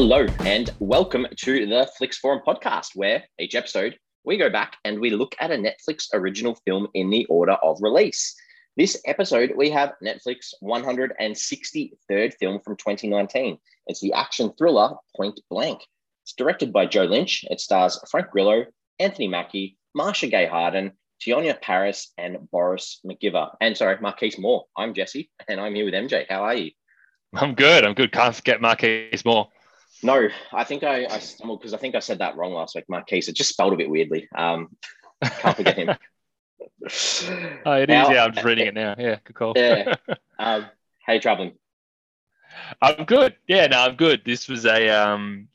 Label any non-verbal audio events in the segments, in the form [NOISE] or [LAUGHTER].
Hello, and welcome to the Flix Forum podcast, where each episode we go back and we look at a Netflix original film in the order of release. This episode, we have Netflix 163rd film from 2019. It's the action thriller Point Blank. It's directed by Joe Lynch. It stars Frank Grillo, Anthony Mackie, Marcia Gay Harden, Teyonah Parris, and Boris McGiver. And sorry, Markice Moore. I'm Jesse, and I'm here with MJ. How are you? I'm good. I'm good. Can't forget Markice Moore. No, I think I, I stumbled because I think I said that wrong last week. Markice, it just spelled a bit weirdly. Um, can't forget him. [LAUGHS] oh, it now, is. Yeah, I'm just reading it now. Yeah, good call. yeah. [LAUGHS] Um, how you traveling? I'm good. Yeah, no, I'm good. This was a um,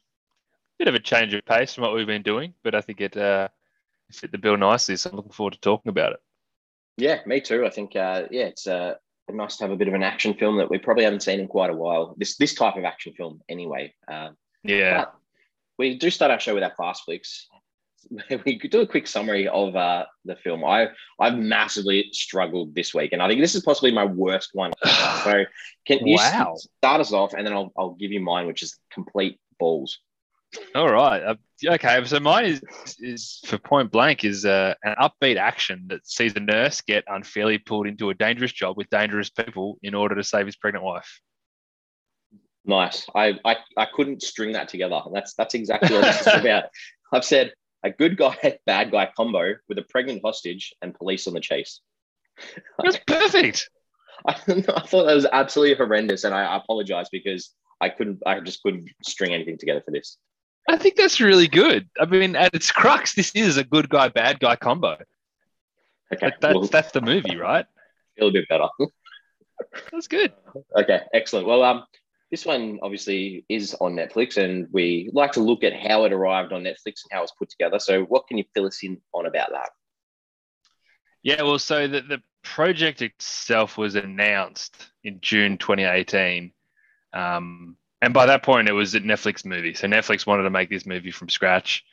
bit of a change of pace from what we've been doing, but I think it uh, fit the bill nicely. So I'm looking forward to talking about it. Yeah, me too. I think uh, yeah, it's uh, nice to have a bit of an action film that we probably haven't seen in quite a while. This this type of action film, anyway. Uh, yeah. we do start our show with our fast flicks. [LAUGHS] We could do a quick summary of uh, the film. I I've massively struggled this week, and I think this is possibly my worst one. [SIGHS] so, can you wow. start us off, and then I'll I'll give you mine, which is complete balls. All right. Uh, okay. So mine is is for point blank is uh, an upbeat action that sees a nurse get unfairly pulled into a dangerous job with dangerous people in order to save his pregnant wife. Nice. I I, I couldn't string that together. That's that's exactly what this is [LAUGHS] about. I've said a good guy [LAUGHS] bad guy combo with a pregnant hostage and police on the chase. That's perfect. [LAUGHS] I, I thought that was absolutely horrendous, and I, I apologize because I couldn't. I just couldn't string anything together for this. I think that's really good. I mean, at its crux, this is a good guy, bad guy combo. Okay. that's, well, that's the movie, right? Feel a bit better. that's good. Okay, excellent. Well, um, this one obviously is on Netflix, and we like to look at how it arrived on Netflix and how it's put together. So, what can you fill us in on about that? Yeah, well, so the, the project itself was announced in June 2018. Um, and by that point, it was a Netflix movie. So Netflix wanted to make this movie from scratch.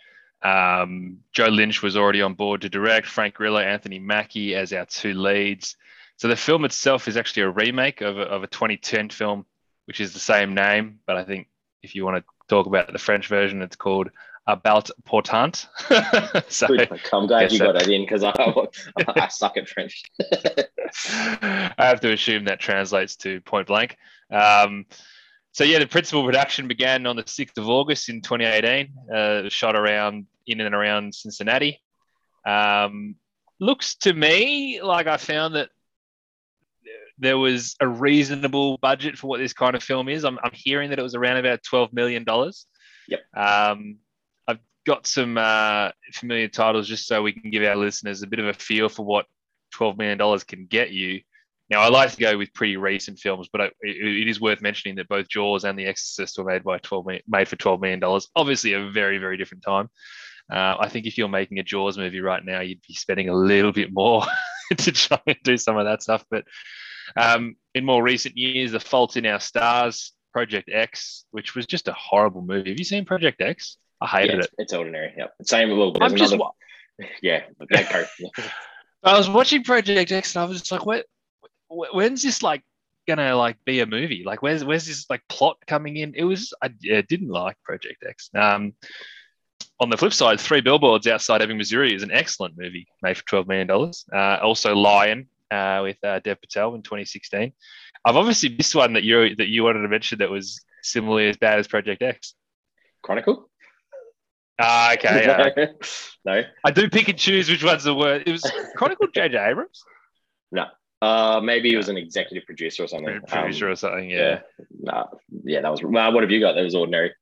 Um, Joe Lynch was already on board to direct. Frank Grillo, Anthony Mackie as our two leads. So the film itself is actually a remake of a, of a 2010 film, which is the same name. But I think if you want to talk about the French version, it's called About Portant. [LAUGHS] so, I'm glad you got that in because I, [LAUGHS] I suck at French. [LAUGHS] I have to assume that translates to point blank. Um, so yeah, the principal production began on the 6th of August in 2018. Uh, shot around in and around Cincinnati. Um, looks to me like I found that there was a reasonable budget for what this kind of film is. I'm, I'm hearing that it was around about $12 million. Yep. Um, I've got some uh, familiar titles just so we can give our listeners a bit of a feel for what $12 million can get you. Now, I like to go with pretty recent films, but it, it is worth mentioning that both Jaws and The Exorcist were made by twelve made for twelve million dollars. Obviously, a very very different time. Uh, I think if you're making a Jaws movie right now, you'd be spending a little bit more [LAUGHS] to try and do some of that stuff. But um, in more recent years, The Fault in Our Stars, Project X, which was just a horrible movie. Have you seen Project X? I hated yeah, it's, it. It's ordinary. Yeah, same. Well, there's I'm another. Just, [LAUGHS] yeah, okay, [LAUGHS] I was watching Project X and I was just like, what? When's this like gonna like be a movie? Like, where's where's this like plot coming in? It was I didn't like Project X. Um, on the flip side, Three Billboards Outside Ebbing, Missouri is an excellent movie made for twelve million dollars. Uh, also, Lion uh, with uh, Dev Patel in 2016. I've obviously missed one that you that you wanted to mention that was similarly as bad as Project X. Chronicle. Ah, okay. Uh, [LAUGHS] no, [LAUGHS] I do pick and choose which ones are worst. It was [LAUGHS] Chronicle J.J. Abrams. No, uh, maybe he was an executive producer or something. Producer um, or something, yeah. yeah. Nah, yeah, that was. Well, what have you got? That was ordinary.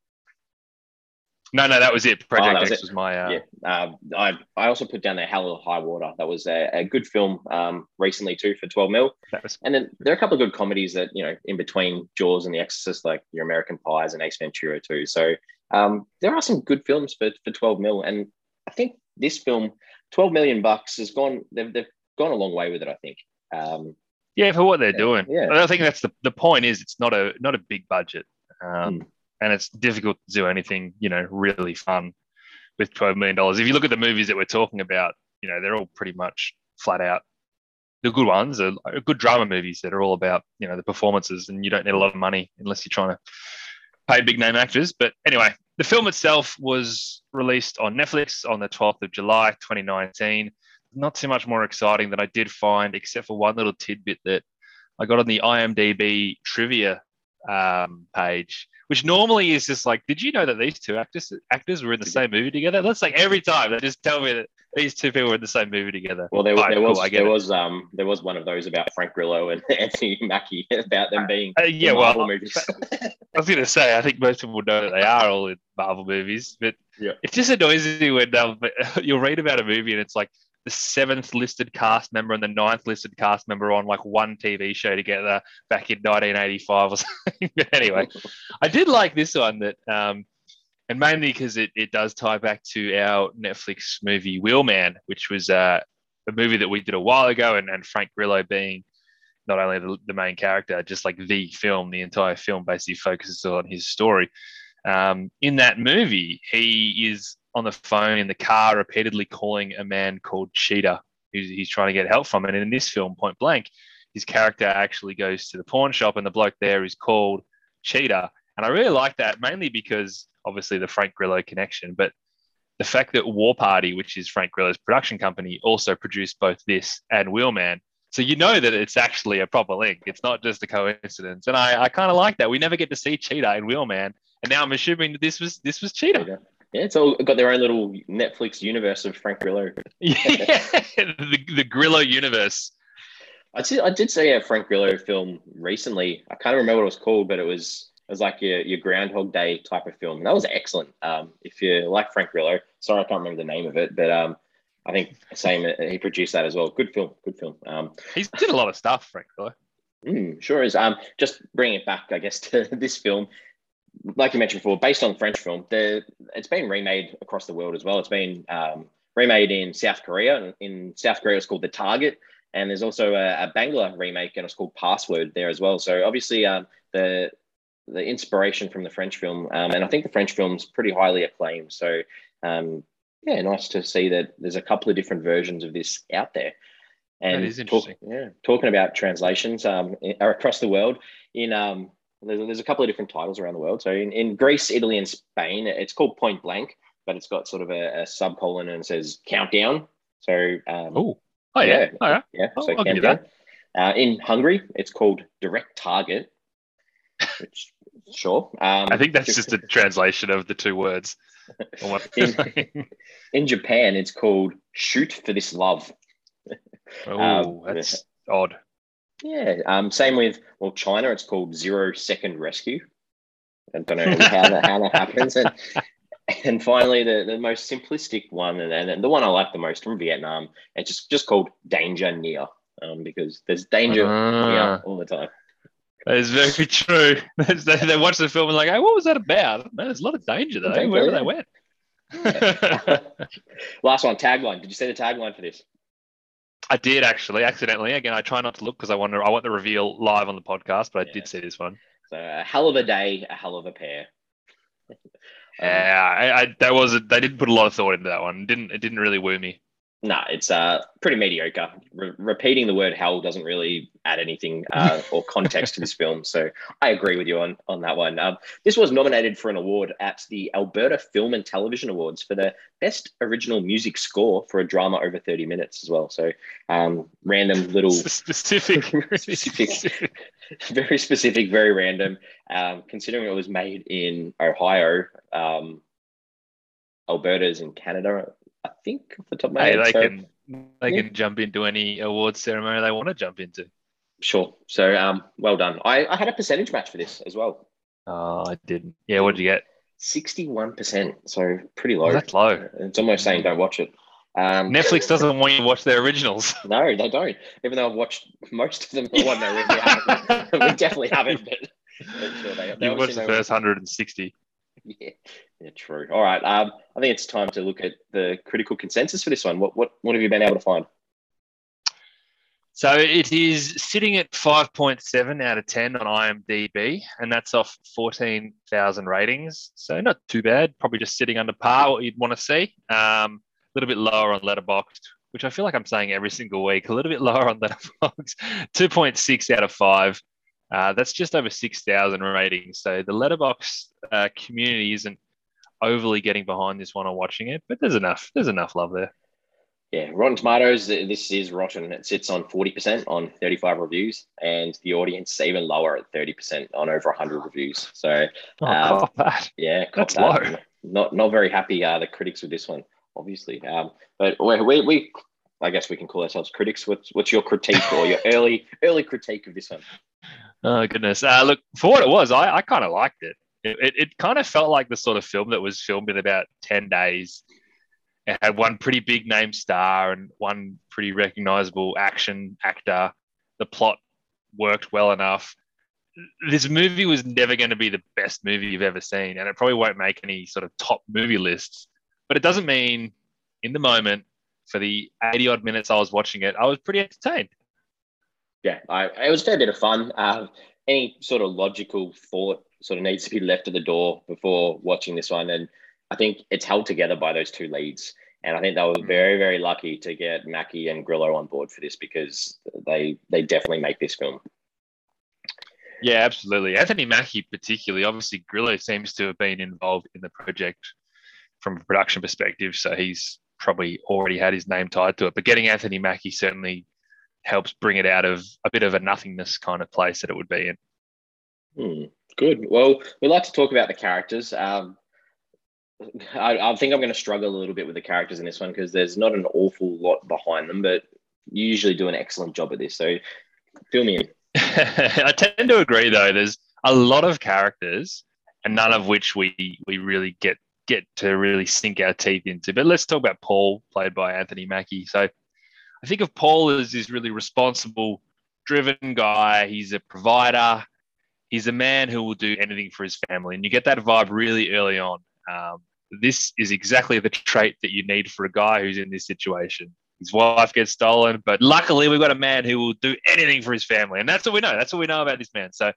No, no, that was it. Project oh, was X it. was my. Uh... Yeah, uh, I I also put down the Hell or High Water. That was a, a good film um, recently too for twelve mil. Was... And then there are a couple of good comedies that you know in between Jaws and The Exorcist, like Your American Pies and Ace Ventura too. So um, there are some good films for for twelve mil, and I think this film, twelve million bucks, has gone. They've they've gone a long way with it. I think. Um, yeah, for what they're doing. Yeah. I think that's the, the point is it's not a not a big budget. Um, mm. and it's difficult to do anything, you know, really fun with twelve million dollars. If you look at the movies that we're talking about, you know, they're all pretty much flat out. The good ones are, are good drama movies that are all about, you know, the performances, and you don't need a lot of money unless you're trying to pay big name actors. But anyway, the film itself was released on Netflix on the 12th of July, 2019. Not too much more exciting than I did find, except for one little tidbit that I got on the IMDb trivia um, page, which normally is just like, did you know that these two actors actors were in the same movie together? That's like every time they just tell me that these two people were in the same movie together. Well, there, right, there was there it. was um there was one of those about Frank Grillo and [LAUGHS] Anthony Mackie about them being uh, yeah Marvel well movies. [LAUGHS] I was going to say I think most people know that they are all in Marvel movies, but yeah. it just annoys me when um, [LAUGHS] you'll read about a movie and it's like the seventh listed cast member and the ninth listed cast member on like one TV show together back in 1985 or [LAUGHS] something. but anyway, I did like this one that, um, and mainly because it, it does tie back to our Netflix movie Wheelman, which was uh, a movie that we did a while ago, and, and Frank Grillo being not only the, the main character, just like the film, the entire film basically focuses on his story. Um, in that movie, he is on the phone in the car repeatedly calling a man called Cheetah, who's he's trying to get help from. And in this film, Point Blank, his character actually goes to the pawn shop, and the bloke there is called Cheetah. And I really like that, mainly because obviously the Frank Grillo connection, but the fact that War Party, which is Frank Grillo's production company, also produced both this and Wheelman. So you know that it's actually a proper link. It's not just a coincidence. And I, I kind of like that. We never get to see Cheetah in Wheelman. And now I'm assuming that this was this was Cheetah. Yeah, it's all got their own little Netflix universe of Frank Grillo. [LAUGHS] yeah, the, the Grillo universe. I did, I did see a Frank Grillo film recently. I can't remember what it was called, but it was it was like your, your Groundhog Day type of film. And that was excellent. Um, if you like Frank Grillo, sorry, I can't remember the name of it, but um, I think same he produced that as well. Good film, good film. Um, He's did a lot of stuff, Frank Grillo. Mm, sure is. Um, just bringing it back, I guess, [LAUGHS] to this film like you mentioned before, based on the French film, the, it's been remade across the world as well. It's been um, remade in South Korea. In South Korea, it's called The Target. And there's also a, a Bangla remake, and it's called Password there as well. So obviously, um, the the inspiration from the French film, um, and I think the French film's pretty highly acclaimed. So um, yeah, nice to see that there's a couple of different versions of this out there. And that is interesting. Talk, yeah, talking about translations um, across the world in um, there's, there's a couple of different titles around the world. So in, in Greece, Italy, and Spain, it's called Point Blank, but it's got sort of a, a subcolon and it says Countdown. So um, oh, oh yeah, yeah, oh, yeah. So I'll Countdown. Uh, in Hungary, it's called Direct Target. Which sure. Um, I think that's just a translation of the two words. [LAUGHS] in, [LAUGHS] in, Japan, it's called Shoot for This Love. Oh, um, that's odd. Yeah. Um, same with well, China. It's called Zero Second Rescue. I don't know how that how that happens. And and finally, the, the most simplistic one, and, and the one I like the most from Vietnam, it's just just called Danger Near, um, because there's danger uh, near all the time. That is very [LAUGHS] true. they, they watch the film and like, hey, what was that about? Man, there's a lot of danger though, danger, wherever yeah. they went. [LAUGHS] Last one, tagline. Did you see the tagline for this? I did actually, accidentally. Again, I try not to look because I want to. I want the reveal live on the podcast, but I yeah. did see this one. So a hell of a day, a hell of a pair. yeah, I, I, that was. A, they didn't put a lot of thought into that one. It didn't it didn't really woo me? No, it's uh, pretty mediocre. Re- repeating the word hell doesn't really add anything uh, or context to this [LAUGHS] film. So I agree with you on, on that one. Um, this was nominated for an award at the Alberta Film and Television Awards for the Best Original Music Score for a drama over 30 minutes as well. So um, random little... [LAUGHS] Specific. [LAUGHS] specific. very specific, very random. Um, considering it was made in Ohio, um, Alberta's in Canada, I think off the top of my hey, head. They so, can they yeah. can jump into any awards ceremony they want to jump into. Sure. So um, well done. I, I had a percentage match for this as well. Oh, I didn't. Yeah, what did you get? Sixty-one percent. So pretty low. Oh, that's low. It's almost saying don't watch it. Um, Netflix doesn't want you to watch their originals. [LAUGHS] No, they don't. Even though I've watched most of them. Well, no, we, [LAUGHS] haven't. we definitely haven't. But, but sure, they, they you watched the first 160. Yeah, yeah, true. All right. Um, I think it's time to look at the critical consensus for this one. What what what have you been able to find? So it is sitting at 5.7 out of 10 on IMDb, and that's off 14,000 ratings. So not too bad. Probably just sitting under par, what you'd want to see. Um, a little bit lower on Letterboxd, which I feel like I'm saying every single week. A little bit lower on [LAUGHS] Letterboxd. 2.6 out of 5. Uh, that's just over 6,000 ratings. So the Letterboxd uh, community isn't overly getting behind this one or watching it, but there's enough. There's enough love there. Yeah, Rotten Tomatoes. This is rotten. It sits on forty percent on thirty-five reviews, and the audience even lower at thirty percent on over hundred reviews. So, oh, um, that. yeah, that's that. low. Not not very happy. Uh, the critics with this one, obviously. Um, but we, we, we I guess we can call ourselves critics. What's what's your critique or your [LAUGHS] early early critique of this one? Oh goodness! Uh, look, for what it was, I, I kind of liked it. It, it. kind of felt like the sort of film that was filmed in about ten days it had one pretty big name star and one pretty recognizable action actor. The plot worked well enough. This movie was never going to be the best movie you've ever seen, and it probably won't make any sort of top movie lists. But it doesn't mean in the moment, for the 80 odd minutes I was watching it, I was pretty entertained. Yeah, I, it was a fair bit of fun. Uh, any sort of logical thought sort of needs to be left at the door before watching this one. And I think it's held together by those two leads. And I think they were mm. very, very lucky to get Mackie and Grillo on board for this because they they definitely make this film. Yeah, absolutely. Anthony Mackie, particularly, obviously Grillo seems to have been involved in the project from a production perspective, so he's probably already had his name tied to it. But getting Anthony Mackie certainly helps bring it out of a bit of a nothingness kind of place that it would be in. Hmm, good. Well, we like to talk about the characters. Um, I, I think I'm going to struggle a little bit with the characters in this one because there's not an awful lot behind them, but you usually do an excellent job at this. So fill me in. [LAUGHS] I tend to agree, though. There's a lot of characters, and none of which we we really get get to really sink our teeth into. But let's talk about Paul, played by Anthony Mackie. So I think of Paul as this really responsible, driven guy. He's a provider. He's a man who will do anything for his family, and you get that vibe really early on. Um, this is exactly the trait that you need for a guy who's in this situation. His wife gets stolen, but luckily we've got a man who will do anything for his family, and that's what we know. That's what we know about this man. So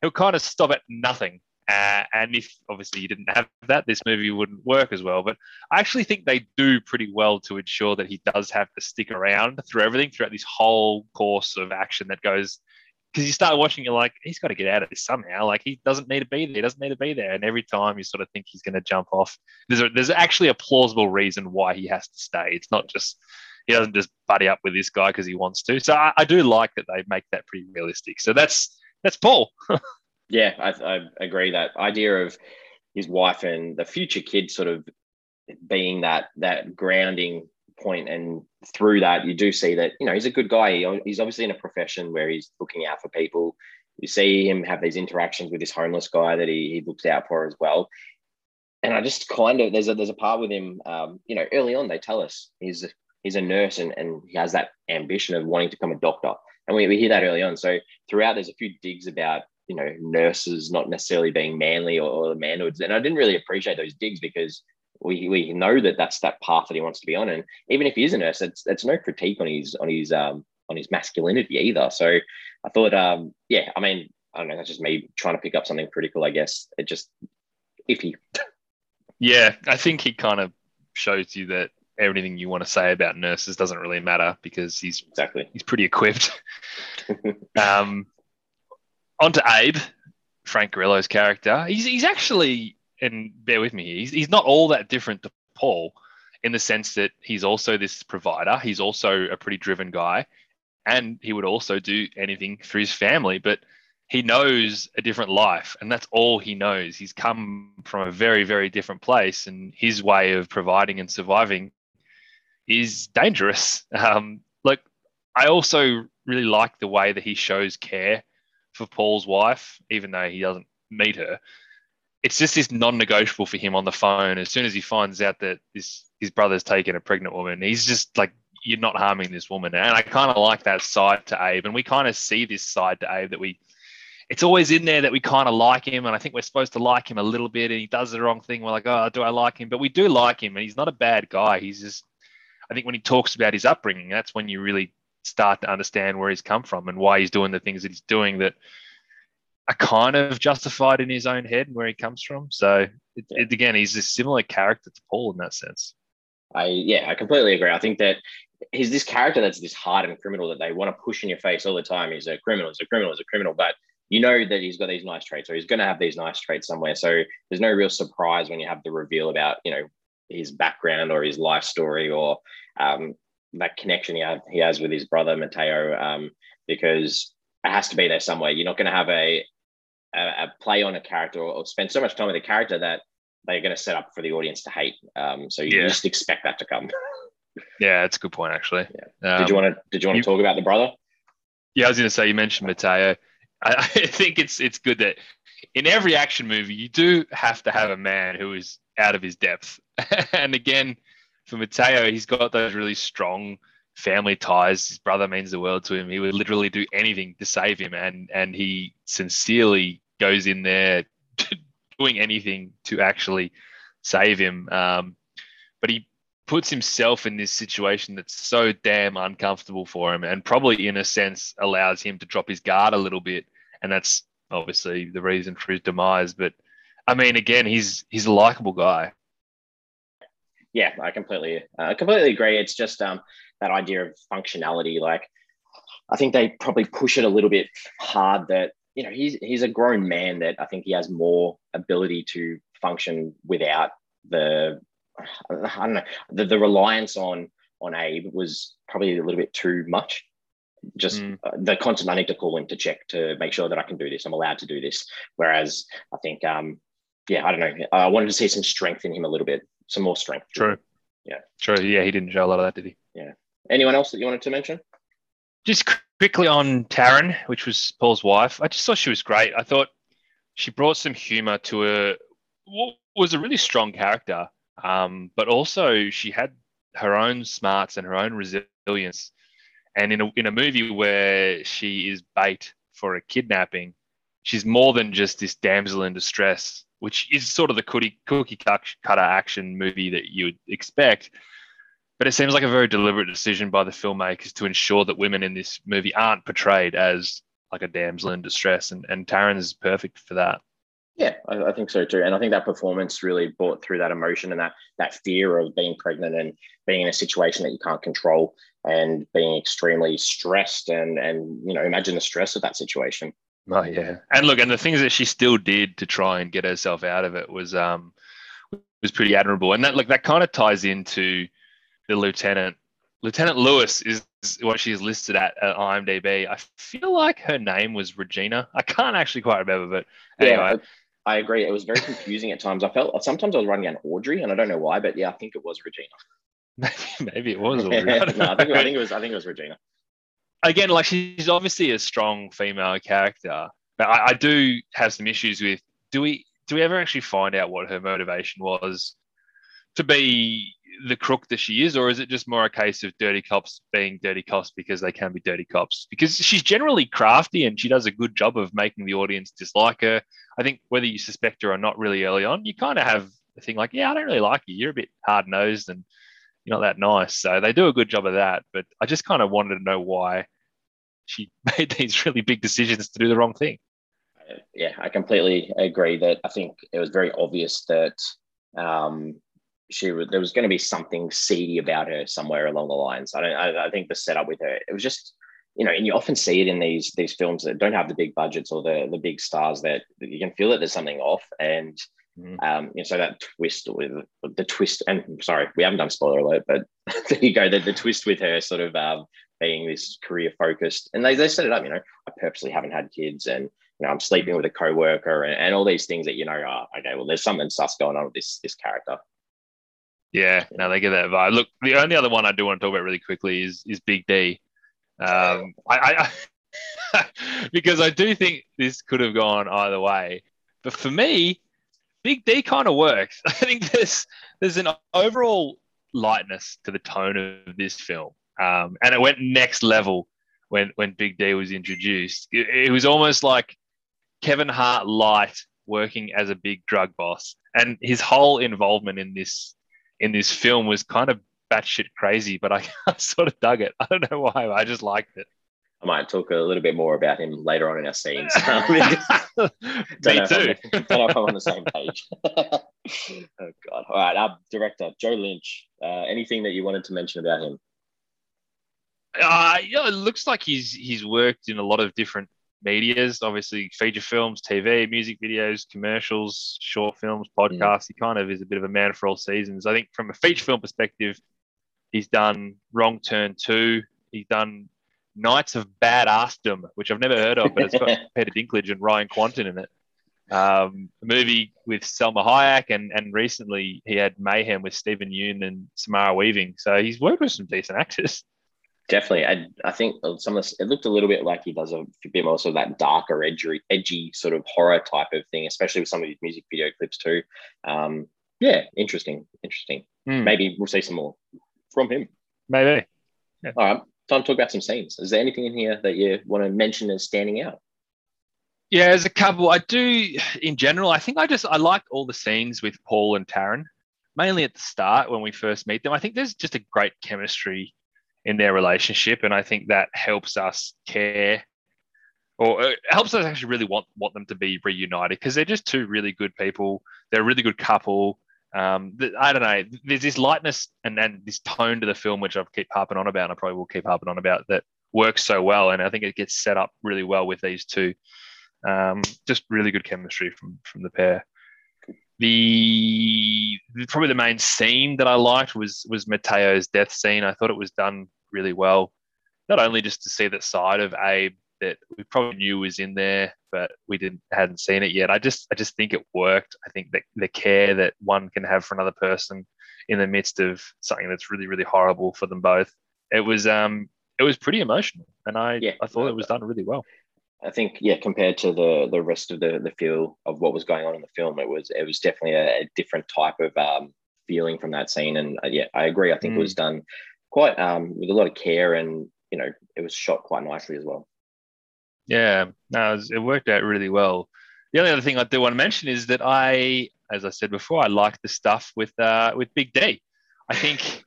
he'll kind of stop at nothing. Uh, and if obviously you didn't have that, this movie wouldn't work as well. But I actually think they do pretty well to ensure that he does have to stick around through everything, throughout this whole course of action that goes because you start watching, you're like, he's got to get out of this somehow. Like he doesn't need to be there. He doesn't need to be there. And every time you sort of think he's going to jump off, there's a, there's actually a plausible reason why he has to stay. It's not just he doesn't just buddy up with this guy because he wants to. So I, I, do like that they make that pretty realistic. So that's that's Paul. [LAUGHS] yeah, I, I agree. That idea of his wife and the future kid sort of being that that grounding point and through that you do see that you know he's a good guy. He's obviously in a profession where he's looking out for people. You see him have these interactions with this homeless guy that he, he looks out for as well. And i just kind of there's a there's a part with him um, you know early on they tell us he's he's a nurse and, and he has that ambition of wanting to become a doctor. And we, we hear that early on. So throughout there's a few digs about you know nurses not necessarily being manly or, or manhoods. And i didn't really appreciate those digs because we, we know that that's that path that he wants to be on. And even if he is a nurse, it's, it's no critique on his on his um on his masculinity either. So I thought, um, yeah, I mean, I don't know, that's just me trying to pick up something critical, I guess. It just iffy. Yeah, I think he kind of shows you that everything you want to say about nurses doesn't really matter because he's exactly he's pretty equipped. [LAUGHS] um, on to Abe, Frank Grillo's character. He's he's actually and bear with me, he's, he's not all that different to Paul in the sense that he's also this provider. He's also a pretty driven guy, and he would also do anything for his family. But he knows a different life, and that's all he knows. He's come from a very, very different place, and his way of providing and surviving is dangerous. [LAUGHS] Um, like, I also really like the way that he shows care for Paul's wife, even though he doesn't meet her it's just this non-negotiable for him on the phone. As soon as he finds out that this his brother's taken a pregnant woman, he's just like, "You're not harming this woman." And I kind of like that side to Abe, and we kind of see this side to Abe that we. It's always in there that we kind of like him, and I think we're supposed to like him a little bit. And he does the wrong thing. We're like, "Oh, do I like him?" But we do like him, and he's not a bad guy. He's just, I think when he talks about his upbringing, that's when you really start to understand where he's come from and why he's doing the things that he's doing that are kind of justified in his own head and where he comes from. So it, it, again, he's a similar character to Paul in that sense. I yeah, I completely agree. I think that he's this character that's this hardened criminal that they want to push in your face all the time. He's a criminal. He's a criminal. He's a criminal. But you know that he's got these nice traits or he's going to have these nice traits somewhere. So there's no real surprise when you have the reveal about, you know, his background or his life story or um, that connection he, have, he has with his brother Mateo, um, because it has to be there somewhere. You're not going to have a, a, a play on a character or, spend so much time with a character that they're going to set up for the audience to hate. Um, so you yeah. just expect that to come. Yeah, that's a good point, actually. Yeah. Um, did you want to Did you want to talk about the brother? Yeah, I was going to say you mentioned Mateo. I, [LAUGHS] I think it's it's good that in every action movie you do have to have a man who is out of his depth. [LAUGHS] and again, for Mateo, he's got those really strong family ties. His brother means the world to him. He would literally do anything to save him, and and he sincerely goes in there [LAUGHS] doing anything to actually save him. Um, but he puts himself in this situation that's so damn uncomfortable for him, and probably in a sense allows him to drop his guard a little bit, and that's obviously the reason for his demise. But I mean, again, he's he's a likable guy. Yeah, I completely uh, completely agree. It's just um, that idea of functionality. Like, I think they probably push it a little bit hard. That you know, he's he's a grown man. That I think he has more ability to function without the I don't know the, the reliance on on Abe was probably a little bit too much just mm. uh, the constant I need to call him to check to make sure that I can do this. I'm allowed to do this. Whereas I think, um, yeah, I don't know. I wanted to see some strength in him a little bit, some more strength. True. Yeah. True. Yeah, he didn't show a lot of that, did he? Yeah. Anyone else that you wanted to mention? Just quickly on Taryn, which was Paul's wife. I just thought she was great. I thought she brought some humor to a what was a really strong character, um, but also she had her own smarts and her own resilience and in a, in a movie where she is bait for a kidnapping, she's more than just this damsel in distress, which is sort of the cookie, cookie cutter action movie that you would expect. But it seems like a very deliberate decision by the filmmakers to ensure that women in this movie aren't portrayed as like a damsel in distress. And, and Taryn is perfect for that. Yeah, I, I, think so too. And I think that performance really brought through that emotion and that that fear of being pregnant and being in a situation that you can't control and being extremely stressed and and you know imagine the stress of that situation. Oh yeah, and look, and the things that she still did to try and get herself out of it was um was pretty admirable, and that like that kind of ties into the lieutenant. Lieutenant Lewis is what she's listed at, at IMDb. I feel like her name was Regina. I can't actually quite remember, but anyway. Yeah, I agree. It was very confusing at times. I felt sometimes I was running down Audrey, and I don't know why, but yeah, I think it was Regina. [LAUGHS] Maybe, it was. [LAUGHS] Audrey. no, I think, I think it was. I think it was Regina. Again, like she's obviously a strong female character, but I, I do have some issues with. Do we do we ever actually find out what her motivation was to be the crook that she is, or is it just more a case of dirty cops being dirty cops because they can be dirty cops? Because she's generally crafty and she does a good job of making the audience dislike her. I think whether you suspect her or not really early on, you kind of have a thing like, yeah, I don't really like you. You're a bit hard nosed and you're not that nice. So they do a good job of that. But I just kind of wanted to know why she [LAUGHS] made these really big decisions to do the wrong thing. Yeah, I completely agree that I think it was very obvious that um, she was, there was going to be something seedy about her somewhere along the lines. I don't. I, I think the setup with her, it was just you know, and you often see it in these these films that don't have the big budgets or the the big stars that, you can feel that there's something off and Mm. Um, you know, so that twist with the twist, and sorry, we haven't done spoiler alert, but [LAUGHS] there you go. The, the twist with her sort of um, being this career focused, and they, they set it up. You know, I purposely haven't had kids, and you know, I'm sleeping with a coworker, and, and all these things that you know are okay. Well, there's something sus going on with this this character. Yeah, no, they get that vibe. Look, the only other one I do want to talk about really quickly is is Big D. Um, I, I [LAUGHS] because I do think this could have gone either way, but for me, Big D kind of works. [LAUGHS] I think there's there's an overall lightness to the tone of this film, um, and it went next level when when Big D was introduced. It, it, was almost like Kevin Hart light working as a big drug boss, and his whole involvement in this in this film was kind of batshit crazy. But I, [LAUGHS] I sort of dug it. I don't know why. I just liked it. I might talk a little bit more about him later on in our scenes. [LAUGHS] [LAUGHS] Me too. don't know if I'm on the same page. oh God! All right, our director Joe Lynch. Uh, anything that you wanted to mention about him? Uh, yeah, it looks like he's he's worked in a lot of different medias, obviously feature films, TV, music videos, commercials, short films, podcasts. Mm. He kind of is a bit of a man for all seasons. I think from a feature film perspective, he's done Wrong Turn 2. He's done Knights of Badassdom, which I've never heard of, but it's got [LAUGHS] Peter Dinklage and Ryan Kwanten in it. Um, a movie with Salma Hayek, and and recently he had Mayhem with Steven Yeun and Samara Weaving. So he's worked with some decent actors. Definitely, I, I think some of this, it looked a little bit like he does a bit more sort of that darker, edgy, edgy sort of horror type of thing, especially with some of his music video clips too. Um, yeah, interesting, interesting. Mm. Maybe we'll see some more from him. Maybe. Yeah. All right, time to talk about some scenes. Is there anything in here that you want to mention as standing out? Yeah, as a couple, I do in general. I think I just I like all the scenes with Paul and Taryn, mainly at the start when we first meet them. I think there's just a great chemistry in their relationship, and I think that helps us care, or it helps us actually really want want them to be reunited because they're just two really good people. They're a really good couple. Um, I don't know. There's this lightness and then this tone to the film, which I keep harping on about, and I probably will keep harping on about, that works so well, and I think it gets set up really well with these two. Um, just really good chemistry from from the pair. The probably the main scene that I liked was was Mateo's death scene. I thought it was done really well. Not only just to see the side of Abe that we probably knew was in there, but we didn't hadn't seen it yet. I just I just think it worked. I think that the care that one can have for another person in the midst of something that's really really horrible for them both. It was um it was pretty emotional, and I yeah, I thought it was done really well. I think yeah, compared to the the rest of the the feel of what was going on in the film, it was it was definitely a, a different type of um, feeling from that scene. And uh, yeah, I agree. I think mm. it was done quite um, with a lot of care, and you know, it was shot quite nicely as well. Yeah, no, it, was, it worked out really well. The only other thing I do want to mention is that I, as I said before, I like the stuff with uh, with Big D. I think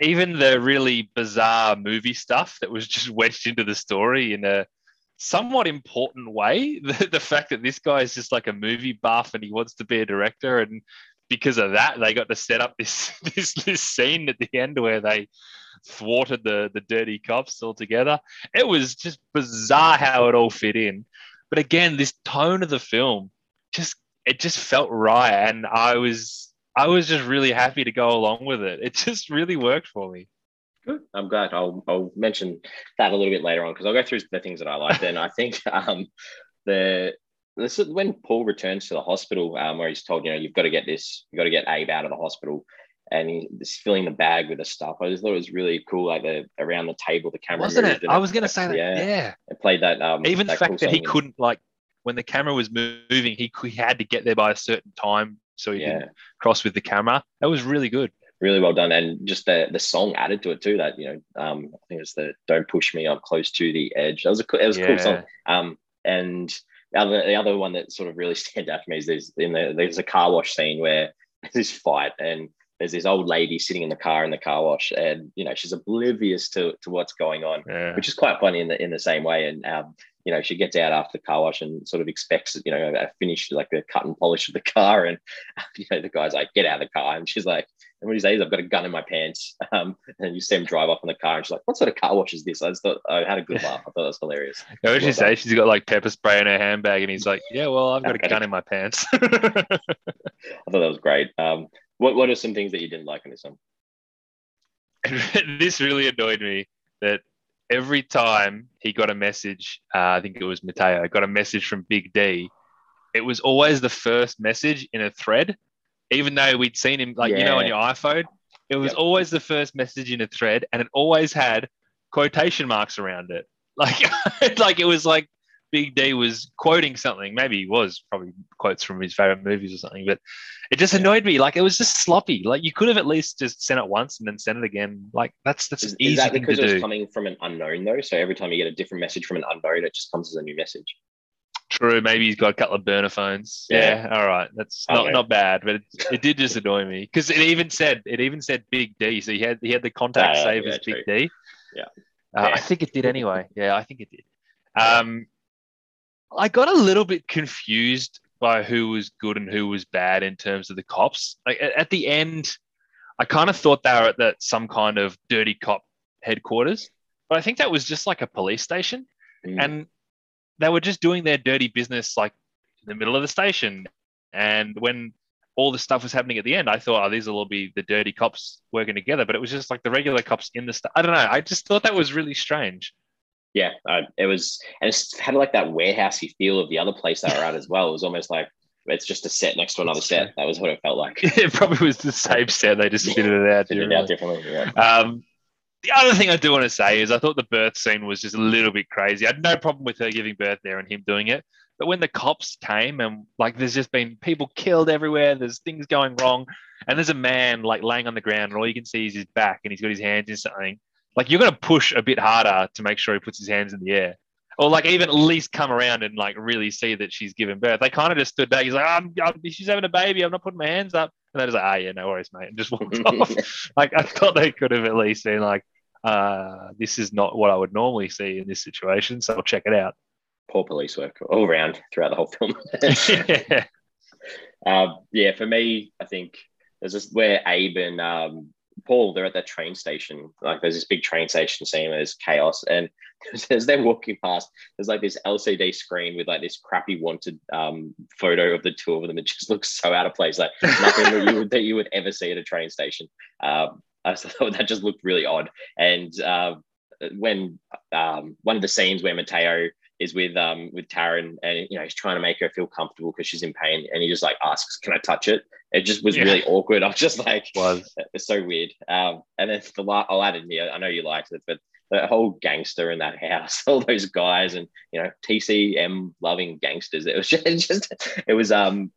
even the really bizarre movie stuff that was just [LAUGHS] wedged into the story in a somewhat important way. [LAUGHS] The, the fact that this guy is just like a movie buff and he wants to be a director, and because of that, they got to set up this [LAUGHS] this this scene at the end where they thwarted the the dirty cops altogether. It was just bizarre how it all fit in. But again, this tone of the film just it just felt right, and I was I was just really happy to go along with it. It [LAUGHS] just really worked for me. Good. I'm glad. I'll I'll mention that a little bit later on because I'll go through the things that I liked. and I think [LAUGHS] um, the this is when Paul returns to the hospital, um, where he's told, you know, you've got to get this, you've got to get Abe out of the hospital, and he's filling the bag with the stuff. I just thought it was really cool, like the around the table, the camera. Wasn't it? I was going to say that. Yeah, yeah. It played that. Um, Even that the fact cool that he couldn't like when the camera was moving, he, he had to get there by a certain time so he yeah. could cross with the camera. That was really good really well done, and just the the song added to it too. That you know, um, I think it's the "Don't Push Me, I'm Close to the Edge." That was a it was a yeah. cool song. Um, and the other the other one that sort of really [LAUGHS] stands out for me is there's in the there's a car wash scene where there's this fight and there's this old lady sitting in the car in the car wash and you know she's oblivious to, to what's going on yeah. which is quite funny in the in the same way and um, you know she gets out after the car wash and sort of expects you know a finish like the cut and polish of the [LAUGHS] car and [LAUGHS] you know the guy's like get out of the car and she's like and what he says, I've got a gun in my pants. [LAUGHS] Um, and you see him drive off in the car, and she's like, "What sort of car wash is this?" I just thought I had a good laugh. I thought that was hilarious. Yeah, [LAUGHS] what did she say? She's got like pepper spray in her handbag, and he's like, "Yeah, well, I've got a gun in my pants." [LAUGHS] I thought that was great. Um, what What are some things that you didn't like in this one? this really annoyed me. That every time he got a message, uh, I think it was Mateo, got a message from Big D. It was always the first message in a thread even though we'd seen him like yeah. you know on your iPhone, it was yep. always the first message in a thread, and it always had quotation marks around it. [LAUGHS] Like [LAUGHS] like it was like Big D was quoting something. Maybe he was probably quotes from his favorite movies or something, but it just annoyed me. Like it was just sloppy. Like you could have at least just sent it once and then sent it again. Like that's that's is, easy is that because it was do. coming from an unknown though? So every time you get a different message from an unknown, it just comes as a new message. True. Maybe he's got a couple of burner phones. Yeah. yeah all right. That's not, not bad, but it, it did just annoy me because it even said it even said Big D. So he had he had the contact uh, save yeah, as Big D. Yeah. Uh, I think it did anyway. Yeah, I think it did. Um, I got a little bit confused by who was good and who was bad in terms of the cops. Like at, at the end, I kind of thought they were at that some kind of dirty cop headquarters, but I think that was just like a police station. Mm. And they were just doing their dirty business like in the middle of the station. And when all the stuff was happening at the end, I thought, oh, these will all be the dirty cops working together. But it was just like the regular cops in the. St- I don't know. I just thought that was really strange. Yeah, uh, it was, and it had like that warehousey feel of the other place that they were at as well. It was almost like it's just a set next to another set. That was what it felt like. [LAUGHS] it probably was the same set. They just fitted it out. Fitted it out differently. Yeah. Um, the other thing I do want to say is I thought the birth scene was just a little bit crazy. I had no problem with her giving birth there and him doing it. But when the cops came and like there's just been people killed everywhere, there's things going wrong, and there's a man like laying on the ground and all you can see is his back and he's got his hands in something. Like you're gonna push a bit harder to make sure he puts his hands in the air. Or like even at least come around and like really see that she's given birth. They kind of just stood back. He's like, I'm, I'm, she's having a baby. I'm not putting my hands up. And they're just like, ah, oh, yeah, no worries, mate. And just walked [LAUGHS] off. Like I thought they could have at least been like, uh, this is not what I would normally see in this situation. So I'll check it out. Poor police work all around throughout the whole film. yeah. [LAUGHS] [LAUGHS] Um, yeah, for me, I think there's this where Abe and um, Paul, they're at that train station. Like there's this big train station scene, there's chaos. And [LAUGHS] as they're walking past, there's like this LCD screen with like this crappy wanted um, photo of the two of them. It just looks so out of place, like nothing that, you would, that you would ever see at a train station. Um, [LAUGHS] I thought that just looked really odd. And uh, when um, one of the scenes where Mateo is with um, with Taryn, and you know he's trying to make her feel comfortable because she's in pain, and he just like asks, "Can I touch it?" It just was yeah. really awkward. [LAUGHS] I was just like, was. it's so weird. Um, and then the la- I'll add in here. I know you liked it, but the whole gangster in that house, [LAUGHS] all those guys, and you know TCM loving gangsters. It was just, it just it was um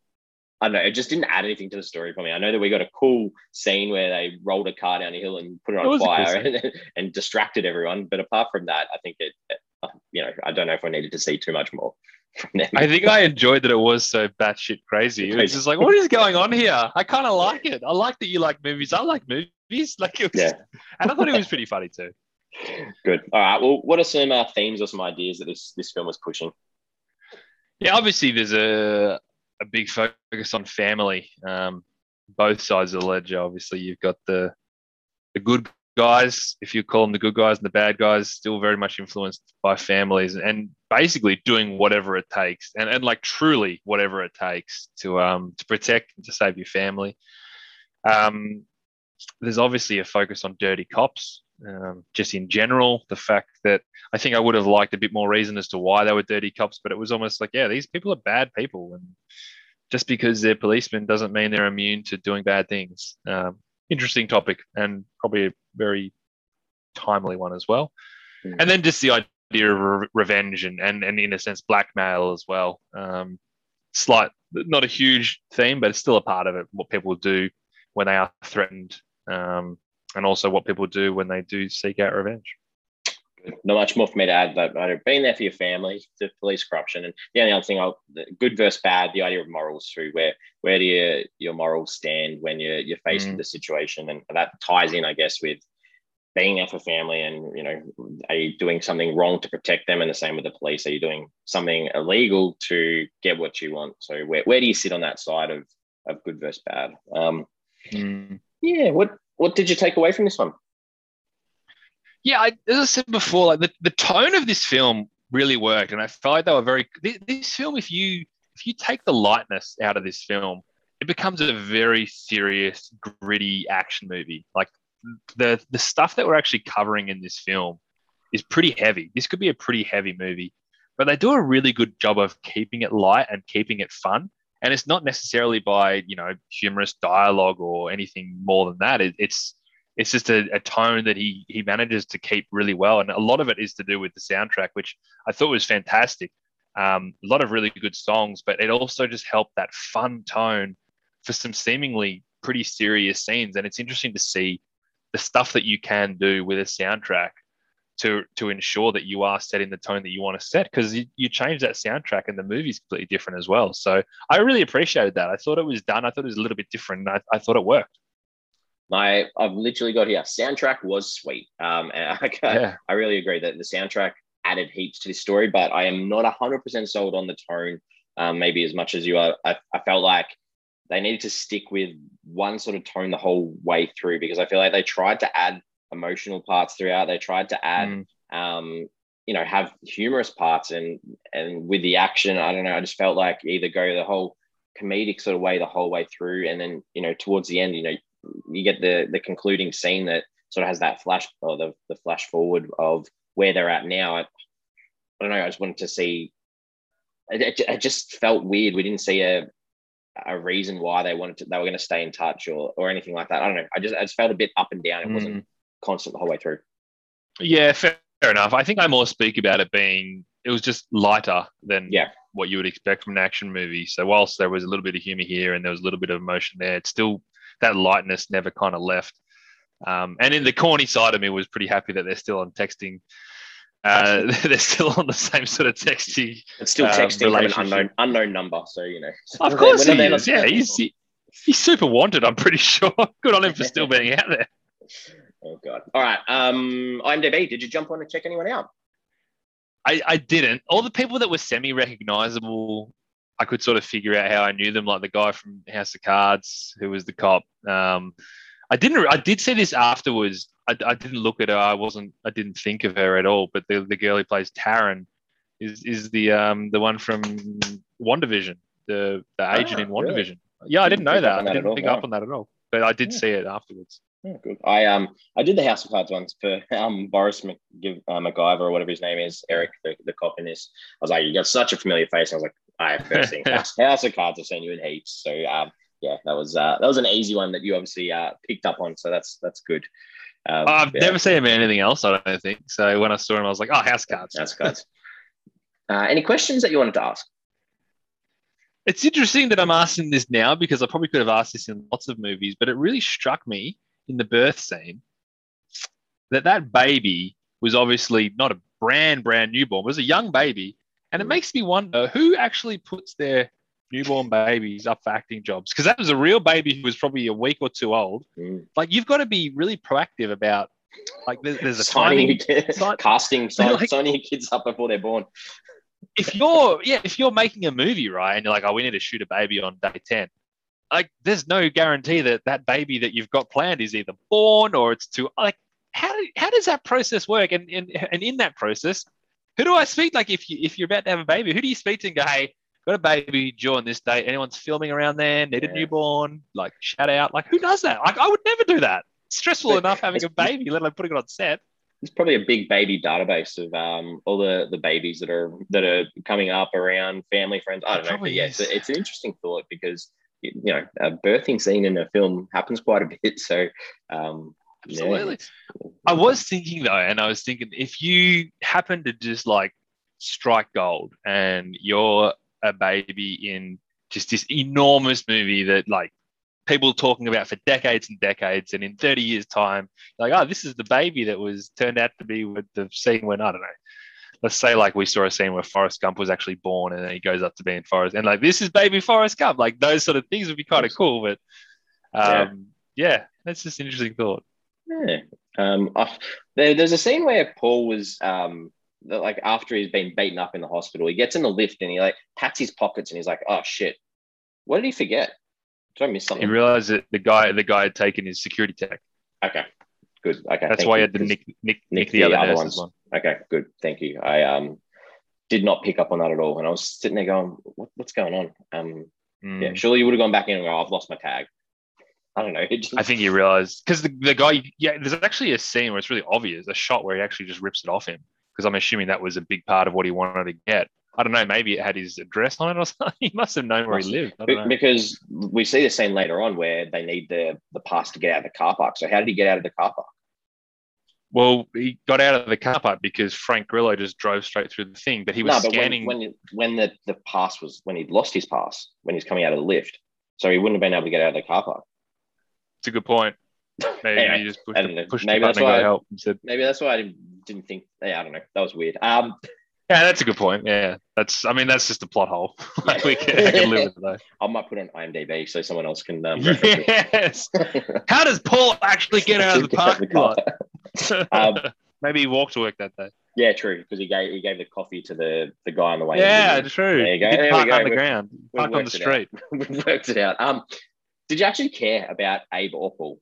I don't know, it just didn't add anything to the story for me. I know that we got a cool scene where they rolled a car down a hill and put it on it fire cool [LAUGHS] and, and, distracted everyone. But apart from that, I think it, uh, you know, I don't know if I needed to see too much more [LAUGHS] from them. I think I enjoyed that it was so batshit crazy. It was just like, what is going on here? I kind of like it. I like that you like movies. I like movies. [LAUGHS] Like, it was, yeah. and I thought it was pretty funny too. Good. All right. Well, what are some uh, themes or some ideas that this this film was pushing? Yeah, obviously there's a a big focus on family. Um, both sides of the ledger. Obviously, you've got the the good guys, if you call them the good guys, and the bad guys, still very much influenced by families, and basically doing whatever it takes, and, and like truly whatever it takes to um to protect and to save your family. Um, there's obviously a focus on dirty cops um, just in general. The fact that I think I would have liked a bit more reason as to why they were dirty cops, but it was almost like, yeah, these people are bad people, and just because they're policemen doesn't mean they're immune to doing bad things. Um, interesting topic, and probably a very timely one as well. Mm. And then just the idea of re- revenge and, and and in a sense blackmail as well. Um, slight, not a huge theme, but it's still a part of it. What people do when they are threatened. Um, and also what people do when they do seek out revenge. Not much more for me to add, but being there for your family, the police corruption, and the only other thing, I'll, good versus bad, the idea of morals too. Where where do your your morals stand when you're you're faced mm. with the situation, and that ties in, I guess, with being there for family, and you know, are you doing something wrong to protect them, and the same with the police, are you doing something illegal to get what you want? So where where do you sit on that side of of good versus bad? Um, mm. Yeah, what what did you take away from this one? Yeah, I, as I said before, like the, the tone of this film really worked, and I felt like they were very. This, this film, if you if you take the lightness out of this film, it becomes a very serious, gritty action movie. Like the the stuff that we're actually covering in this film is pretty heavy. This could be a pretty heavy movie, but they do a really good job of keeping it light and keeping it fun and it's not necessarily by you know humorous dialogue or anything more than that. It, it's it's just a, a, tone that he he manages to keep really well, and a lot of it is to do with the soundtrack, which I thought was fantastic. Um, a lot of really good songs, but it also just helped that fun tone for some seemingly pretty serious scenes. And it's interesting to see the stuff that you can do with a soundtrack to to ensure that you are setting the tone that you want to set because you, you change that soundtrack and the movie's completely different as well. So i really appreciated that. I thought it was done i thought it was a little bit different I, I thought it worked. My i've literally got here soundtrack was sweet. Um and [LAUGHS] I, yeah. I really agree that the soundtrack added heaps to this story but i am not 100% sold on the tone um, maybe as much as you are. I, I felt like they needed to stick with one sort of tone the whole way through because i feel like they tried to add emotional parts throughout. They tried to add mm. um, you know have humorous parts and and with the action i don't know i just felt like either go the whole comedic sort of way the whole way through and then you know towards the end you know you get the the concluding scene that sort of has that flash or the, the flash forward of where they're at now I, I don't know i just wanted to see it, it, just felt weird we didn't see a a reason why they wanted to they were going to stay in touch or or anything like that i don't know i just i just felt a bit up and down it mm. wasn't constant the whole way through yeah fair enough. I think I more speak about it being it was just lighter than yeah. what you would expect from an action movie. So whilst there was a little bit of humor here and there was a little bit of emotion there, it's still that lightness never kind of left. Um, and in the corny side of me was pretty happy that they're still on texting. Uh, [LAUGHS] they're still on the same sort of texting. It's still um, texting um, an unknown unknown number, so you know. Of course he is. Yeah, he's he, he's super wanted. I'm pretty [LAUGHS] sure. Good on him for [LAUGHS] still being out there. Oh god. All right. Um, IMDb. Did you jump on and check anyone out? I, I didn't. All the people that were semi-recognizable, I could sort of figure out how I knew them, like the guy from House of Cards, who was the cop. Um, I didn't. I did see this afterwards. I, I didn't look at her. I wasn't. I didn't think of her at all. But the, the girl who plays Taryn is is the um the one from WandaVision, the the agent oh, in WandaVision. Really? Yeah, I didn't, didn't know that. I didn't pick up on that at all. But I did yeah. see it afterwards. Yeah, good. I um I did the House of Cards once for [LAUGHS] um Boris McGiv, uh, McGiver or whatever his name is, Eric, the, the cop in this. I was like, you got such a familiar face. I was like, I have first seen [LAUGHS] House, House of Cards. I've seen you in heaps. So um yeah, that was uh that was an easy one that you obviously uh picked up on. So that's that's good. Um, I've yeah. never seen him in anything else. I don't think so. When I saw him, I was like, oh, House Cards. House Cards. [LAUGHS] uh, any questions that you wanted to ask? It's interesting that I'm asking this now because I probably could have asked this in lots of movies, but it really struck me in the birth scene that that baby was obviously not a brand brand newborn, it was a young baby, and it mm. makes me wonder who actually puts their newborn babies up for acting jobs because that was a real baby who was probably a week or two old. Mm. Like you've got to be really proactive about like there's, there's a [LAUGHS] signing, timing, [LAUGHS] casting, [LAUGHS] sign, like, signing your kids up before they're born. If you're yeah, if you're making a movie right and you're like, oh, we need to shoot a baby on day ten, like there's no guarantee that that baby that you've got planned is either born or it's too like how do, how does that process work? And, and and in that process who do I speak like if you if you're about to have a baby who do you speak to and go hey got a baby due on this date anyone's filming around there? Need yeah. a newborn? Like shout out. Like who does that? Like I would never do that. It's stressful but enough having a baby let alone putting it on set. There's probably a big baby database of um, all the, the babies that are that are coming up around family friends. I don't know, but yeah, it's, it's, an interesting thought because you know, a birthing scene in a film happens quite a bit. [LAUGHS] So, um, absolutely. Yeah. I was thinking though, and I was thinking if you happen to just like strike gold and you're a baby in just this enormous movie that like people talking about for decades and decades, and in 30 years' time, like, oh, this is the baby that was turned out to be with the scene when I don't know let's say like we saw a scene where Forrest Gump was actually born and then he goes up to being Forrest and like this is baby Forrest Gump. Like those sort of things would be kind of cool. But um, yeah. yeah, that's just an interesting thought. Yeah. Um, there, there's a scene where Paul was um, like after he's been beaten up in the hospital, he gets in the lift and he like pats his pockets and he's like, "Oh shit, what did he forget? Did I miss something?" He realized that the guy the guy had taken his security tech. Okay, good. Okay, that's why you. he had to nick nick, nick the, the, other, other ones. One. Okay, good. Thank you. I um did not pick up on that at all, and I was sitting there going, what, "What's going on?" Um, mm. yeah, surely you would have gone back in and go, "I've lost my tag." I don't know. [LAUGHS] Just... I think he realized because the, the guy, yeah, there's actually a scene where it's really obvious, a shot where he actually just rips it off him. Because I'm assuming that was a big part of what he wanted to get. I don't know. Maybe it had his address on it or [LAUGHS] something. He must have known where he lived. Because we see the scene later on where they need the the pass to get out of the car park. So how did he get out of the car park? Well, he got out of the car park because Frank Grillo just drove straight through the thing, but he was no, but scanning. When, when, when the, the pass was, when he'd lost his pass, when he's coming out of the lift. So he wouldn't have been able to get out of the car park. It's a good point. Maybe anyway, he just pushed, the, pushed maybe the that's why I, help said, Maybe that's why I didn't, didn't think, yeah, I don't know. That was weird. Um, [LAUGHS] yeah, that's a good point. Yeah, that's. I mean, that's just a plot hole. [LAUGHS] like we can, I can live with that. [LAUGHS] I might put it on IMDb so someone else can. Um, yes. How does Paul actually get out of the parking lot? Um, [LAUGHS] Maybe he walked to work that day. Yeah, true. Because he gave he gave the coffee to the the guy on the way. Yeah, true. There you go. There park on the ground. Park on the street. [LAUGHS] we worked it out. Um, did you actually care about Abe Paul?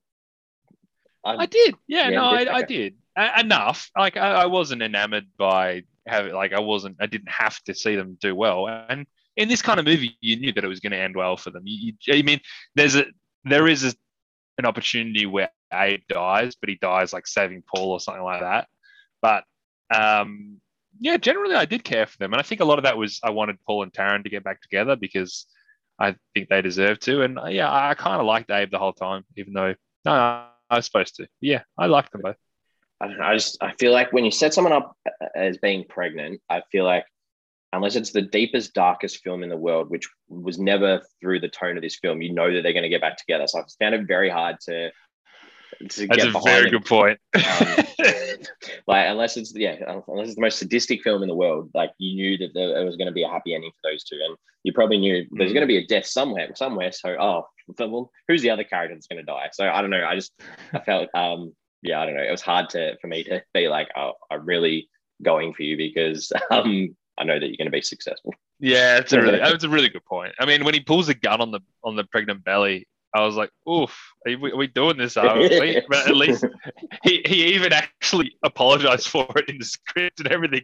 I, I did. Yeah, yeah no, I, I, did. enough. Like I, I wasn't enamored by have like I wasn't I didn't have to see them do well. And in this kind of movie, you knew that it was going to end well for them. You, you I mean, there's a there is a, an opportunity where Abe dies, but he dies like saving Paul or something like that. But um, yeah, generally I did care for them, and I think a lot of that was I wanted Paul and Taryn to get back together because I think they deserve to. And uh, yeah, I kind of liked Abe the whole time, even though no, I was supposed to. Yeah, I liked them both. I don't know. I just I feel like when you set someone up uh, as being pregnant, I feel like unless it's the deepest, darkest film in the world, which was never through the tone of this film, you know that they're going to get back together. So I found it very hard to. To That's a very good point. um, [LAUGHS] like unless it's yeah, unless it's the most sadistic film in the world, like you knew that there, was going to be a happy ending for those two, and you probably knew there's mm. going to be a death somewhere, somewhere. So oh, well, who's the other character that's going to die? So I don't know. I just I [LAUGHS] felt um yeah, I don't know. It was hard to for me to be like, oh, I'm really going for you because [LAUGHS] um, I know that you're going to be successful. Yeah, it's a really that's a really good point. I mean, when he pulls a gun on the on the pregnant belly, I was like, oof, are we, are we doing this? [LAUGHS] But at least he, he even actually apologized [LAUGHS] for it in the script and everything.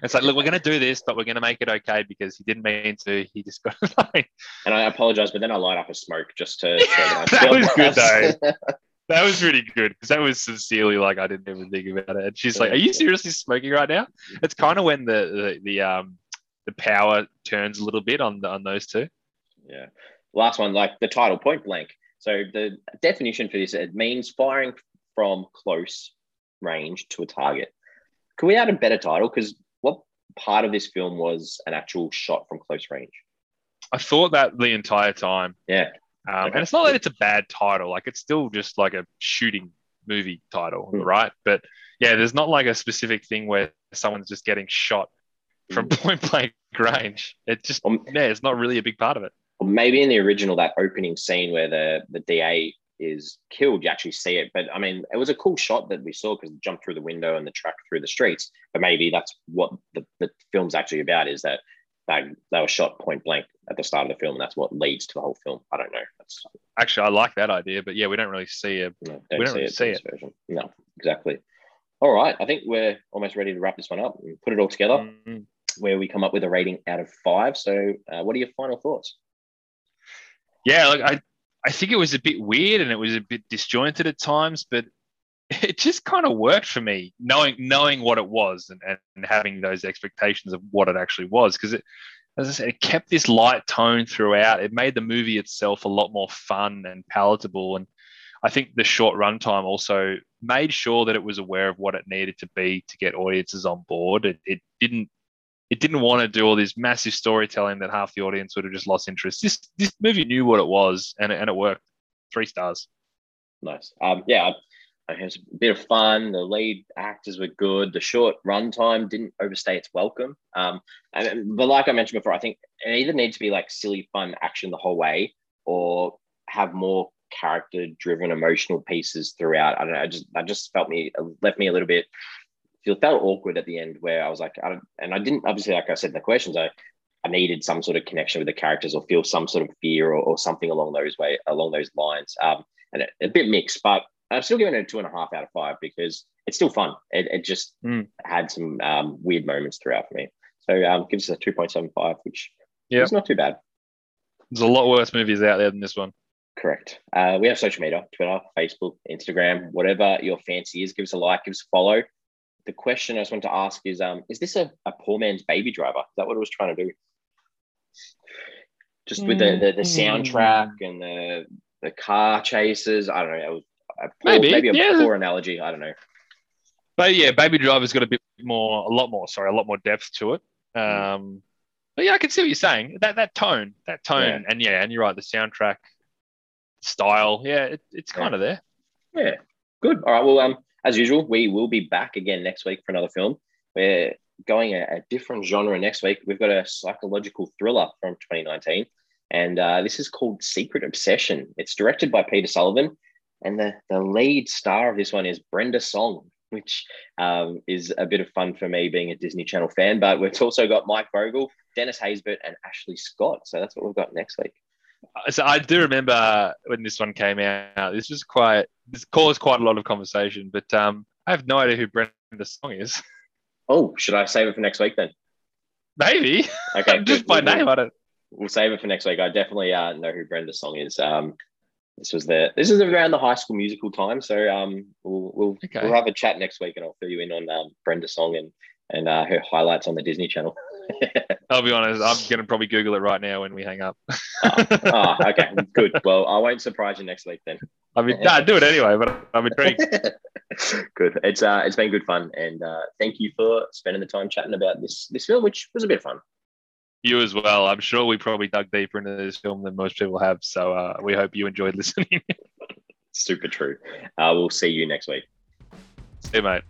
It's like, look, we're going to do this, but we're going to make it okay because he didn't mean to. He just got [LAUGHS] like. And I apologize, but then I light up a smoke just to. that was good though. that was really good because that was sincerely like I didn't even think about it. And she's like, "Are you seriously smoking right now?" It's kind of when the, the the um the power turns a little bit on the, on those two. Yeah. Last one, like the title, point blank. So the definition for this it means firing from close range to a target. Can we add a better title? Because what part of this film was an actual shot from close range? I thought that the entire time. Yeah. Um, and it's not that it's a bad title, like it's still just like a shooting movie title, mm. right? But yeah, there's not like a specific thing where someone's just getting shot from hmm. [LAUGHS] point blank range. It just um, yeah, it's not really a big part of it. Maybe in the original, that opening scene where the the DA is killed, you actually see it. But I mean, it was a cool shot that we saw because it jumped through the window and the truck through the streets. But maybe that's what the, the film's actually about is that they, they were shot point blank at the start of the film, and that's what leads to the whole film. I don't know. That's actually I like that idea, but yeah, we don't really see it. No, don't we don't see really it. See it. Version. No, exactly. All right, I think we're almost ready to wrap this one up and put it all together, mm-hmm. where we come up with a rating out of five. So, uh, what are your final thoughts? Yeah, like I, I think it was a bit weird and it was a bit disjointed at times, but [LAUGHS] it just kind of worked for me knowing knowing what it was and, and having those expectations of what it actually was because it as I said, it kept this light tone throughout. It made the movie itself a lot more fun and palatable. And I think the short runtime also made sure that it was aware of what it needed to be to get audiences on board. It, it didn't it didn't want to do all this massive storytelling that half the audience would have just lost interest. This this movie knew what it was and it, and it worked. Three stars. Nice. Um, yeah, it was a bit of fun. The lead actors were good. The short runtime didn't overstay its welcome. Um, and, but like I mentioned before, I think it either needs to be like silly, fun action the whole way, or have more character-driven, emotional pieces throughout. I don't know. I just, I just felt me left me a little bit. Feel felt awkward at the end where I was like, I and I didn't obviously, like I said in the questions, I, I needed some sort of connection with the characters or feel some sort of fear or, or something along those way along those lines. Um, and a, a bit mixed, but I'm still giving it a two and a half out of five because it's still fun. It, it just mm. had some um, weird moments throughout for me. So um, gives us a 2.75, which yep. is not too bad. There's a lot worse movies out there than this one. Correct. Uh, we have social media Twitter, Facebook, Instagram, whatever your fancy is. Give us a like, give us a follow. The question I just want to ask is um, Is this a, a poor man's baby driver? Is that what it was trying to do? Just with the, the, the soundtrack and the the car chases. I don't know. It was poor, maybe maybe a yeah. poor analogy. I don't know. But yeah, Baby Driver's got a bit more, a lot more. Sorry, a lot more depth to it. Um, but yeah, I can see what you're saying. That that tone, that tone, yeah. and yeah, and you're right. The soundtrack style, yeah, it, it's kind of there. Yeah, good. All right. Well, um, as usual, we will be back again next week for another film. We're going a, a different genre next week. We've got a psychological thriller from 2019, and uh, this is called Secret Obsession. It's directed by Peter Sullivan and the, the lead star of this one is Brenda Song, which um, is a bit of fun for me being a Disney Channel fan. But we've also got Mike Vogel, Dennis Haysbert, and Ashley Scott. So that's what we've got next week. So I do remember when this one came out. This was quite this caused quite a lot of conversation. But um, I have no idea who Brenda Song is. [LAUGHS] Oh, should I save it for next week then? Maybe. Okay, [LAUGHS] Just by We'll- name, I don't. We'll save it for next week. I definitely uh, know who Brenda Song is. Um, this was the this is around the High School Musical time, so um, we'll we'll, Okay. we'll have a chat next week, and I'll fill you in on um, Brenda Song and and uh, her highlights on the Disney Channel. [LAUGHS] [LAUGHS] I'll be honest. I'm gonna probably Google it right now when we hang up. [LAUGHS] oh, okay, good. Well, I won't surprise you next week then. I mean, nah, do it anyway. But I'm intrigued. [LAUGHS] good. It's uh, it's been good fun, and uh, thank you for spending the time chatting about this this film, which was a bit of fun. you as well. I'm sure we probably dug deeper into this film than most people have. So uh, we hope you enjoyed listening. Super true. Uh, we'll see you next week. See you, mate.